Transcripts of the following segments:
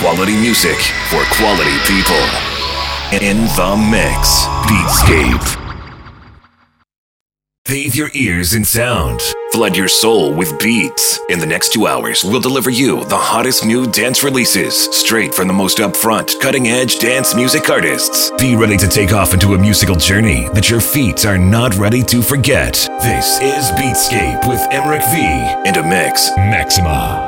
Quality music for quality people. In the mix, Beatscape. Bathe your ears in sound. Flood your soul with beats. In the next two hours, we'll deliver you the hottest new dance releases straight from the most upfront, cutting edge dance music artists. Be ready to take off into a musical journey that your feet are not ready to forget. This is Beatscape with Emmerich V and a mix Maxima.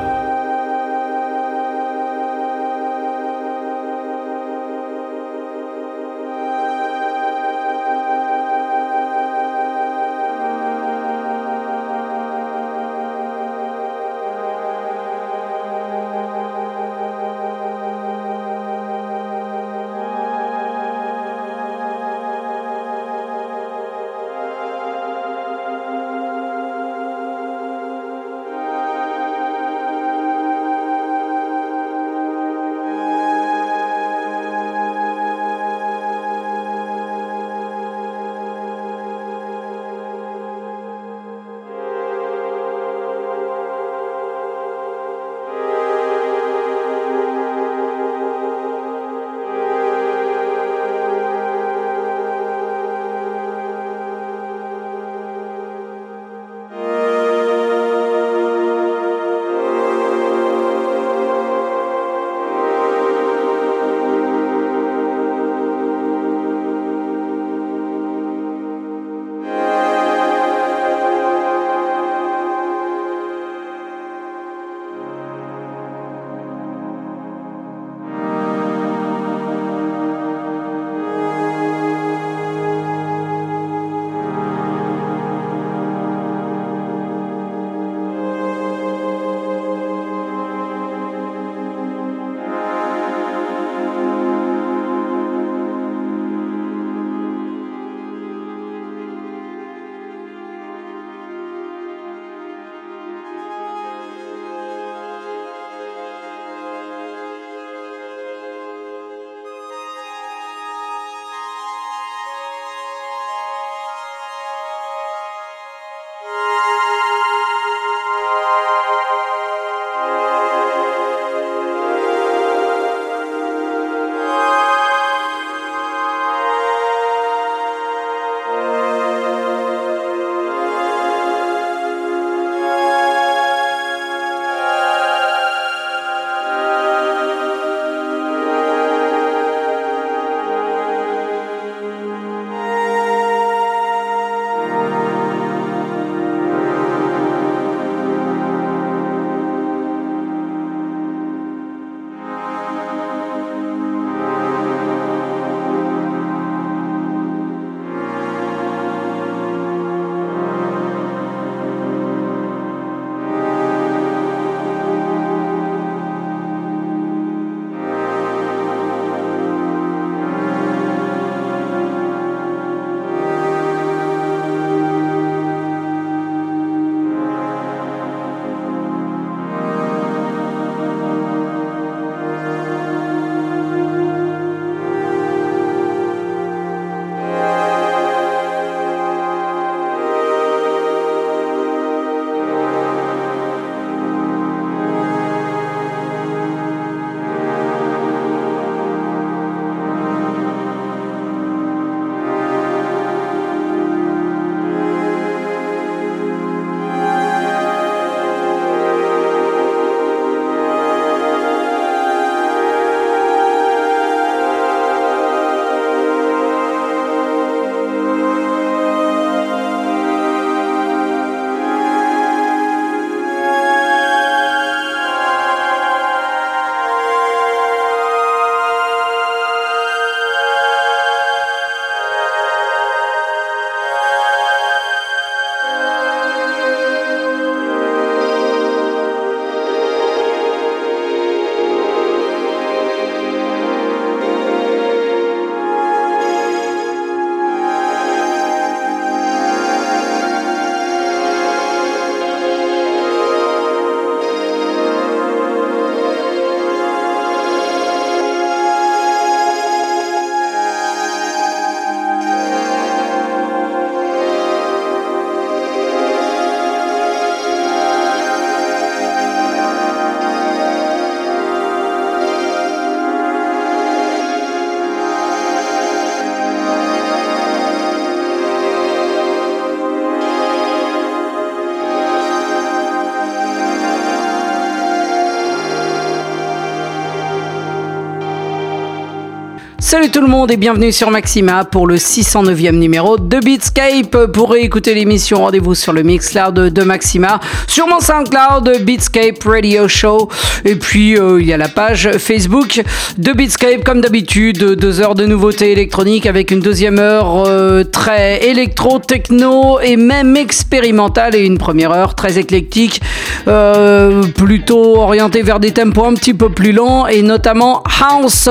Salut tout le monde et bienvenue sur Maxima pour le 609e numéro de Beatscape. Pour écouter l'émission, rendez-vous sur le Mixcloud de Maxima, sur mon SoundCloud Beatscape Radio Show. Et puis euh, il y a la page Facebook de Beatscape comme d'habitude. Deux heures de nouveautés électroniques avec une deuxième heure euh, très électro-techno et même expérimentale et une première heure très éclectique, euh, plutôt orientée vers des tempos un petit peu plus lents et notamment house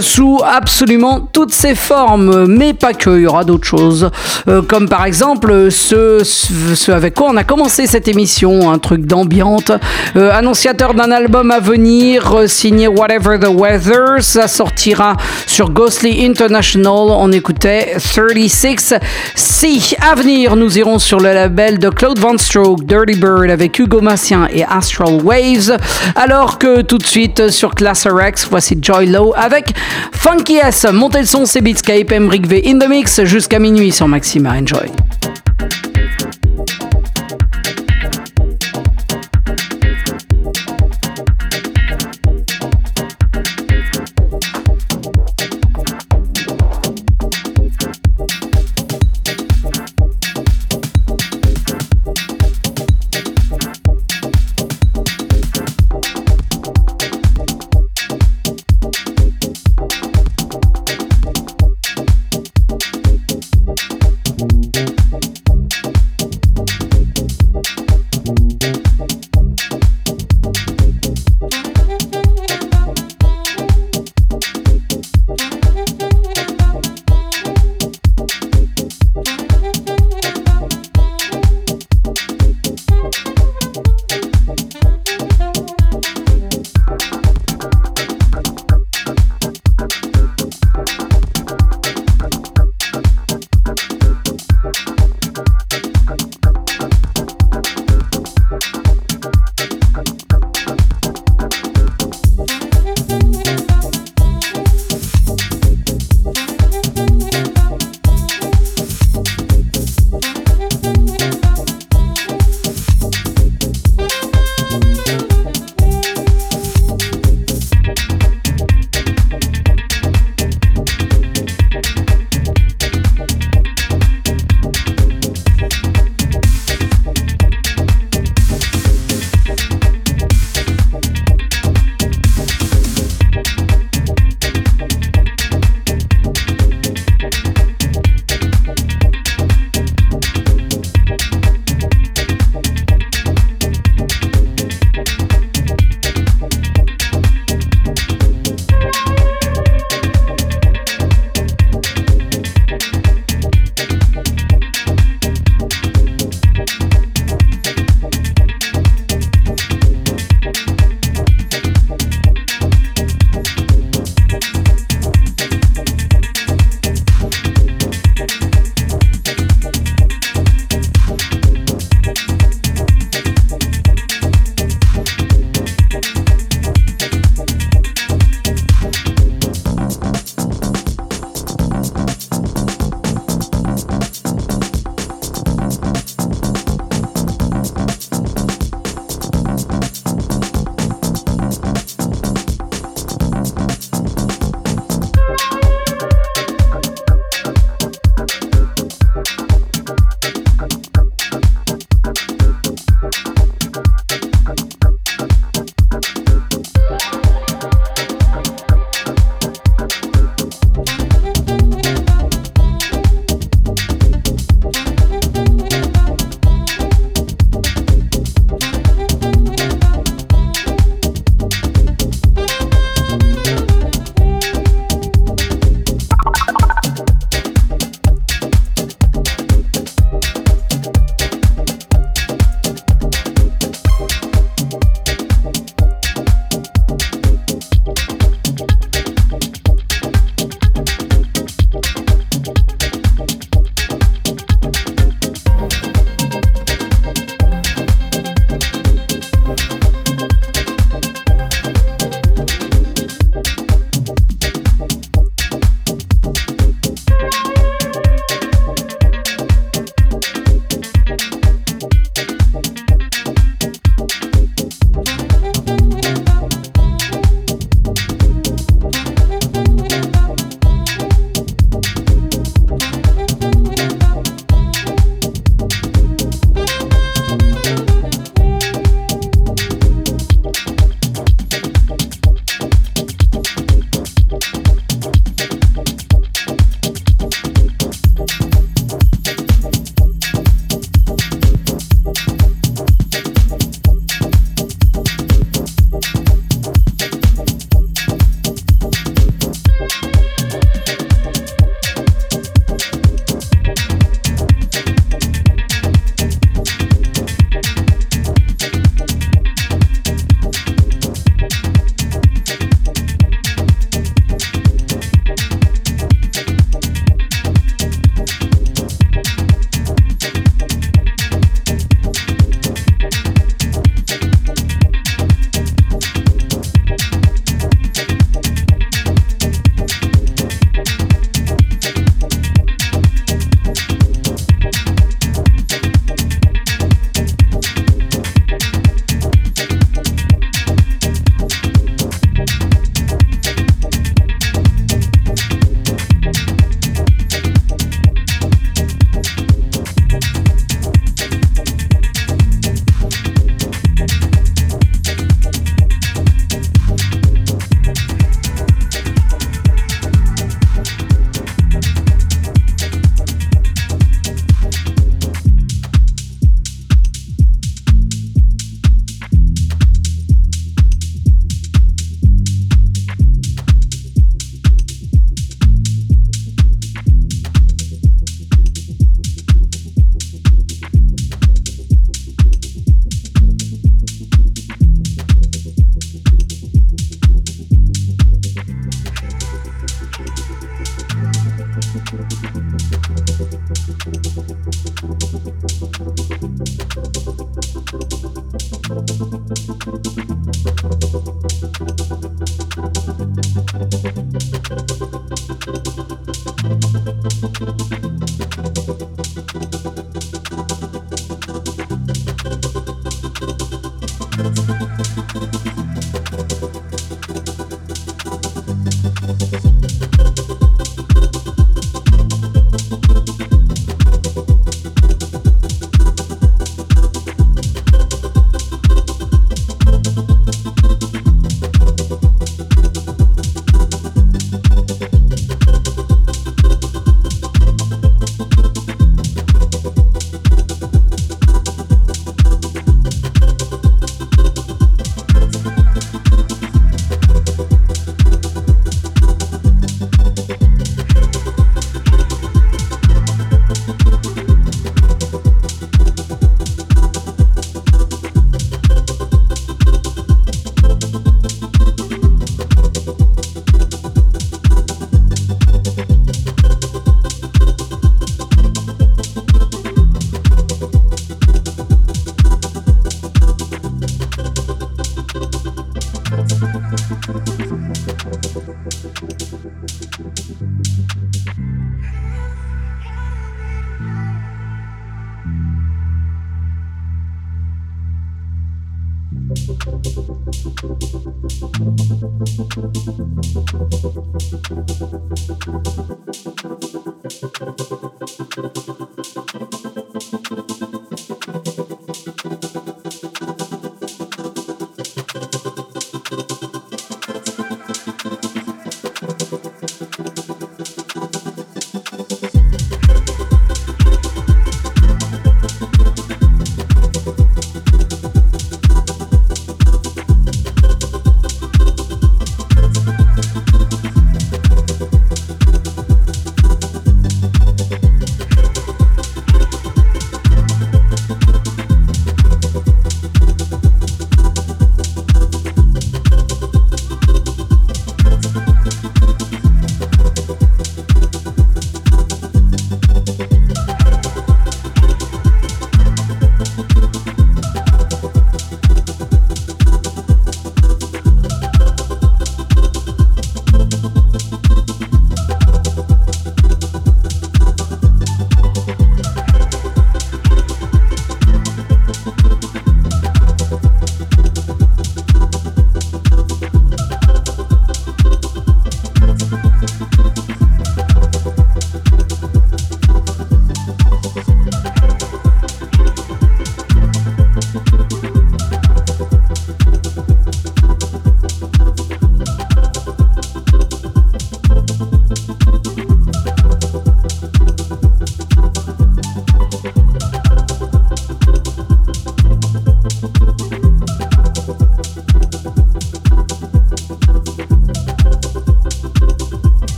sous absolument toutes ses formes, mais pas que, il y aura d'autres choses. Euh, comme par exemple ce, ce, avec quoi on a commencé cette émission, un truc d'ambiante, euh, annonciateur d'un album à venir, euh, signé Whatever the Weather, ça sortira sur Ghostly International, on écoutait 36 Si. À venir, nous irons sur le label de Claude Van Stroke, Dirty Bird avec Hugo Massien et Astral Waves, alors que tout de suite sur Class RX, voici Joy Low avec Funk Funky S, montez le son, c'est Beatscape, Emric V in the mix jusqu'à minuit sur Maxima. Enjoy.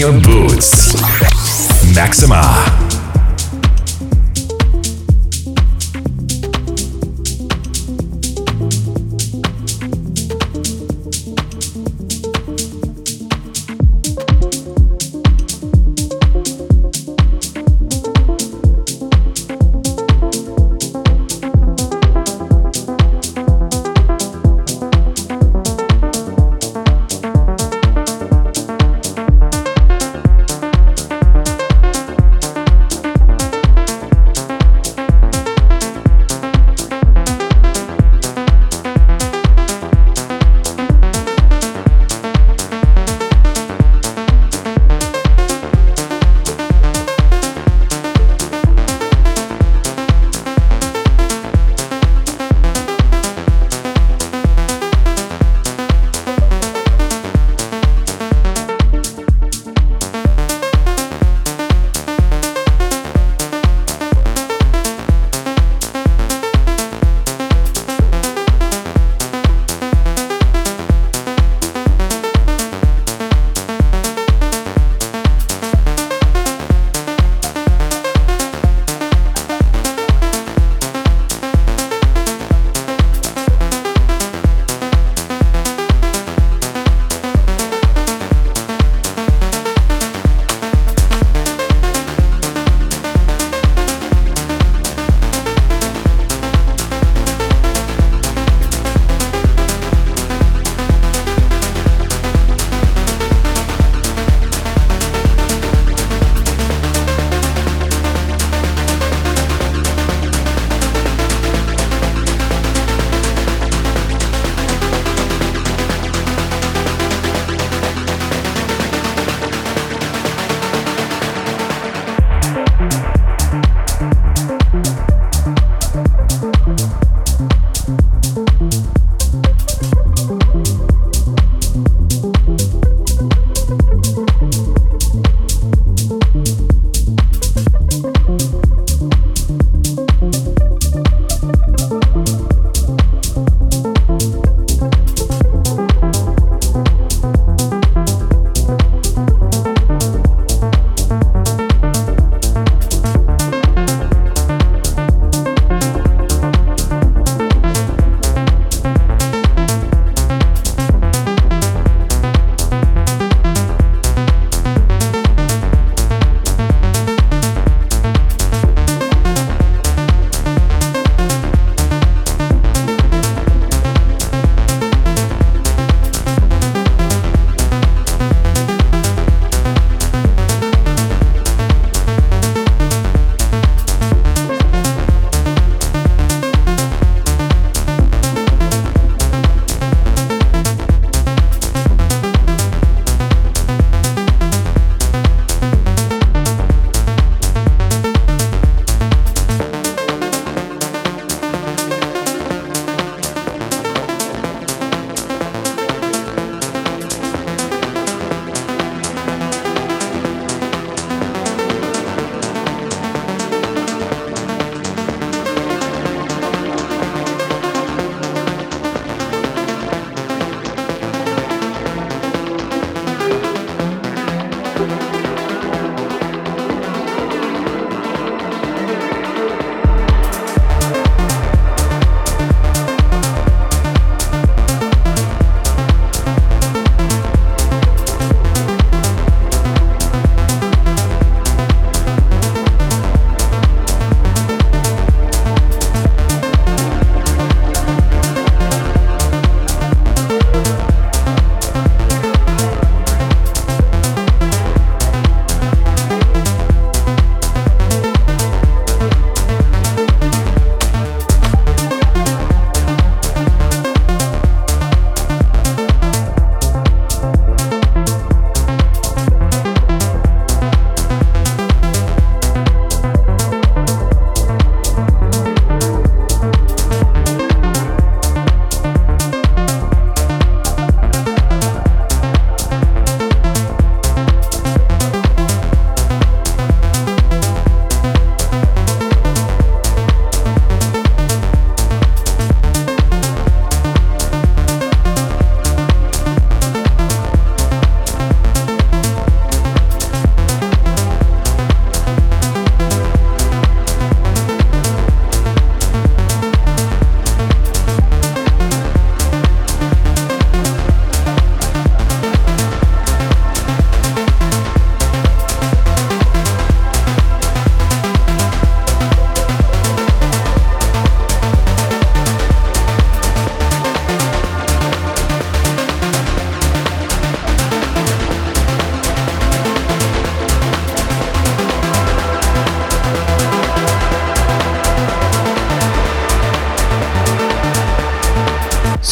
Good in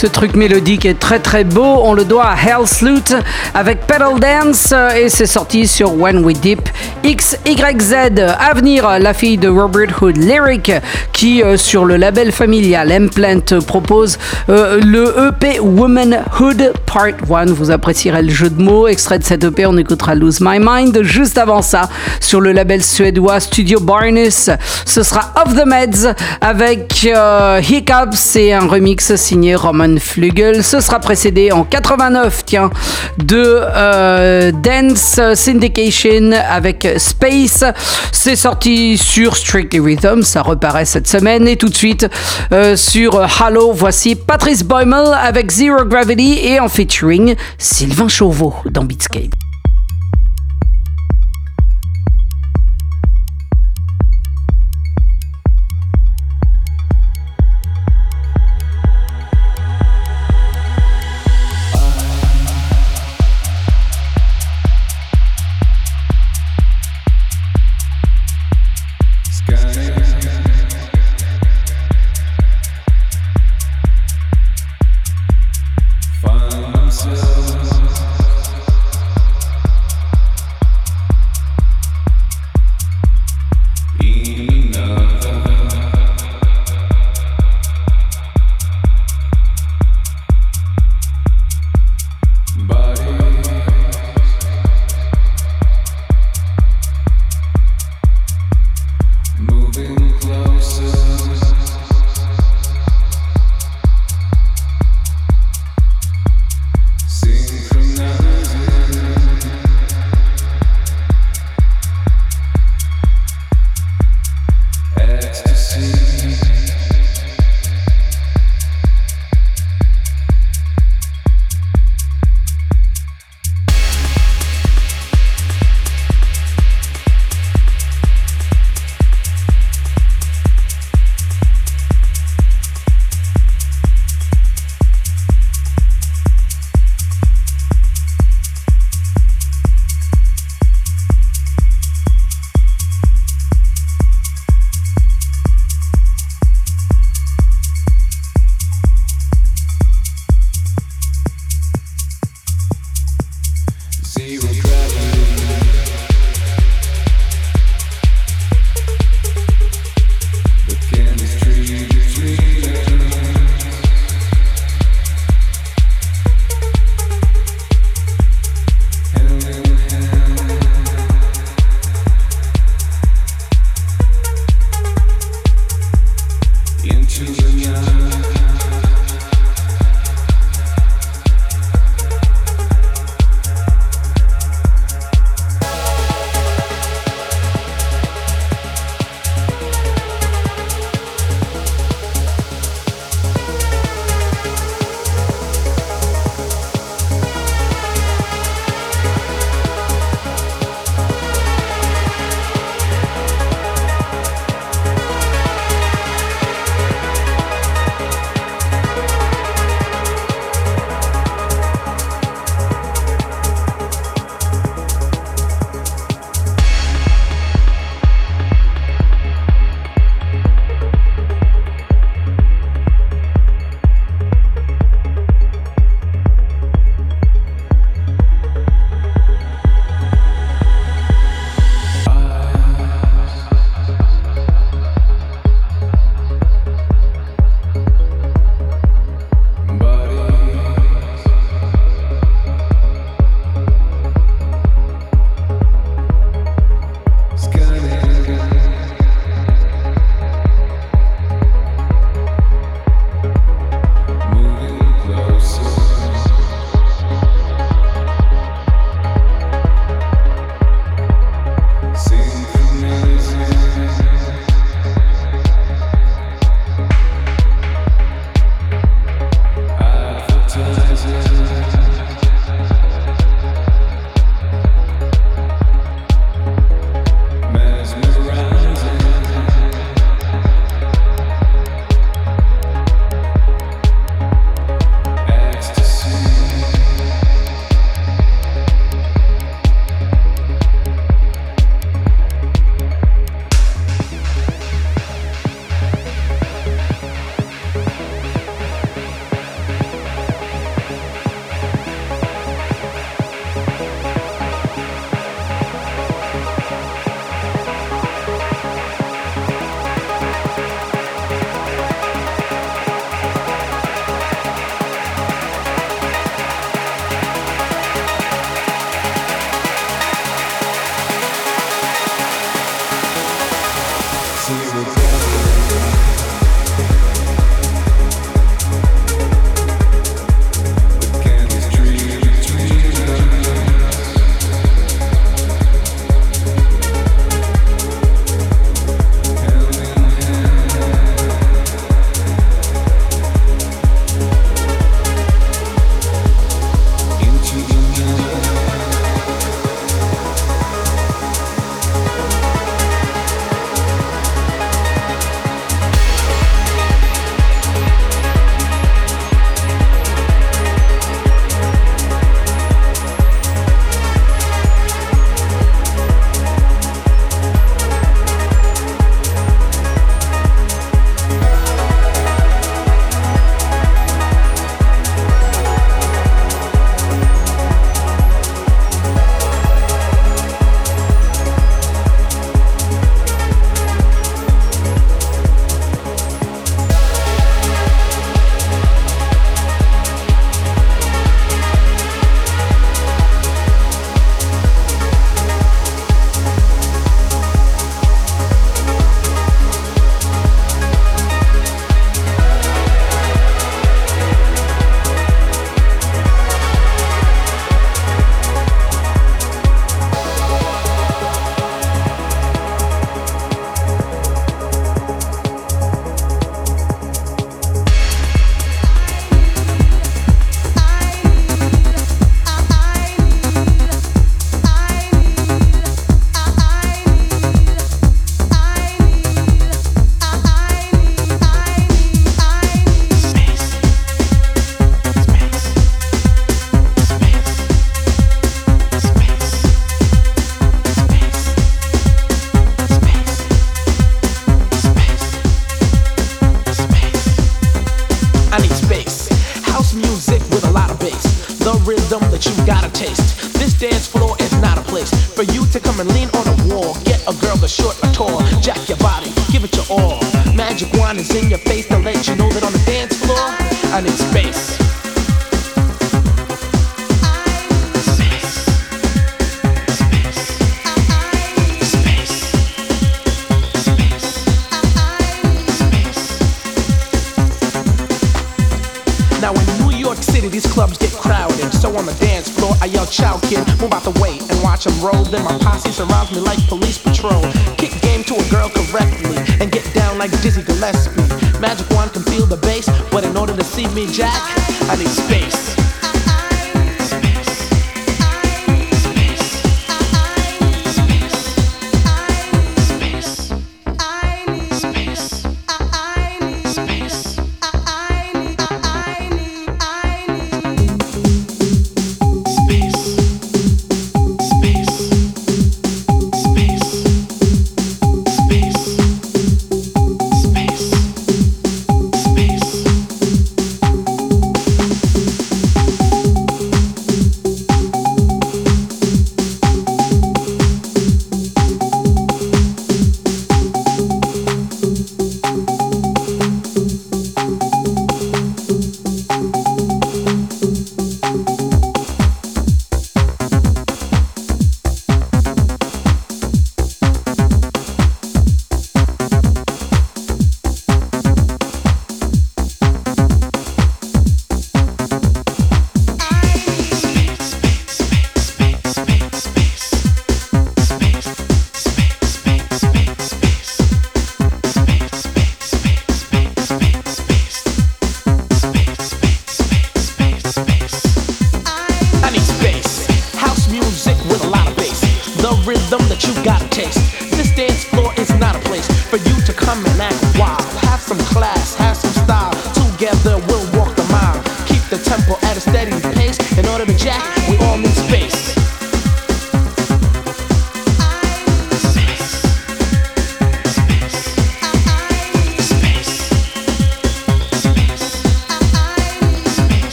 Ce truc mélodique est très très beau. On le doit à Hell's Loot avec Pedal Dance et c'est sorti sur When We Dip XYZ. À venir, la fille de Robert Hood Lyric euh, sur le label familial Implant propose euh, le EP Womanhood Part 1. Vous apprécierez le jeu de mots. Extrait de cet EP, on écoutera Lose My Mind. Juste avant ça, sur le label suédois Studio Barnes, ce sera Of the Meds avec euh, Hiccups et un remix signé Roman Flügel. Ce sera précédé en 89, tiens, de Dance Syndication avec Space. C'est sorti sur Strictly Rhythm, ça reparaît cette semaine. Et tout de suite euh, sur Halo, voici Patrice Boimel avec Zero Gravity et en featuring Sylvain Chauveau dans Beatscape.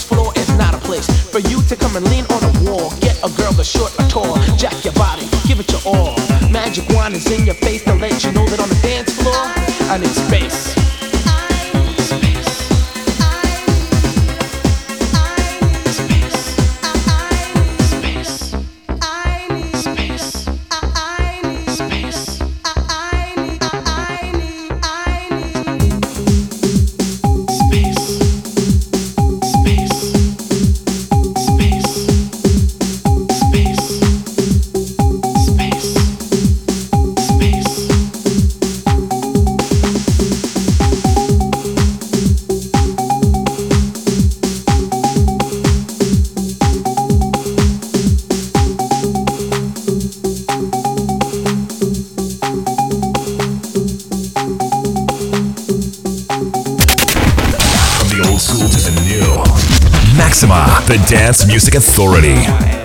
dance floor is not a place for you to come and lean on a wall. Get a girl that's short or tall, jack your body, give it your all. Magic wand is in your face to let you know that on the dance floor, I need space. The Dance Music Authority.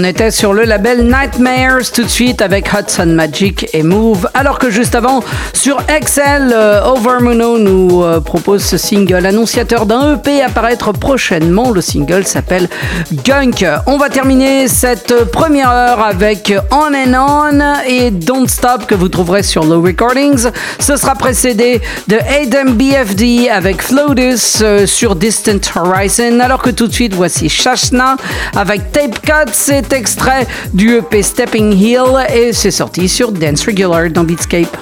On était sur le label Nightmares tout de suite avec Hudson Magic et Move, alors que juste avant, sur Excel, euh, Overmuno nous euh, propose ce single annonciateur d'un EP à paraître prochainement. Le single s'appelle Gunk. On va terminer cette première heure avec On and On et Don't Stop que vous trouverez sur Low Recordings. Ce sera précédé de Adam BFD avec Flotus euh, sur Distant Horizon, alors que tout de suite voici Shashna avec Tape Cut. Extrait du EP Stepping Hill et c'est sorti sur Dance Regular dans Beatscape.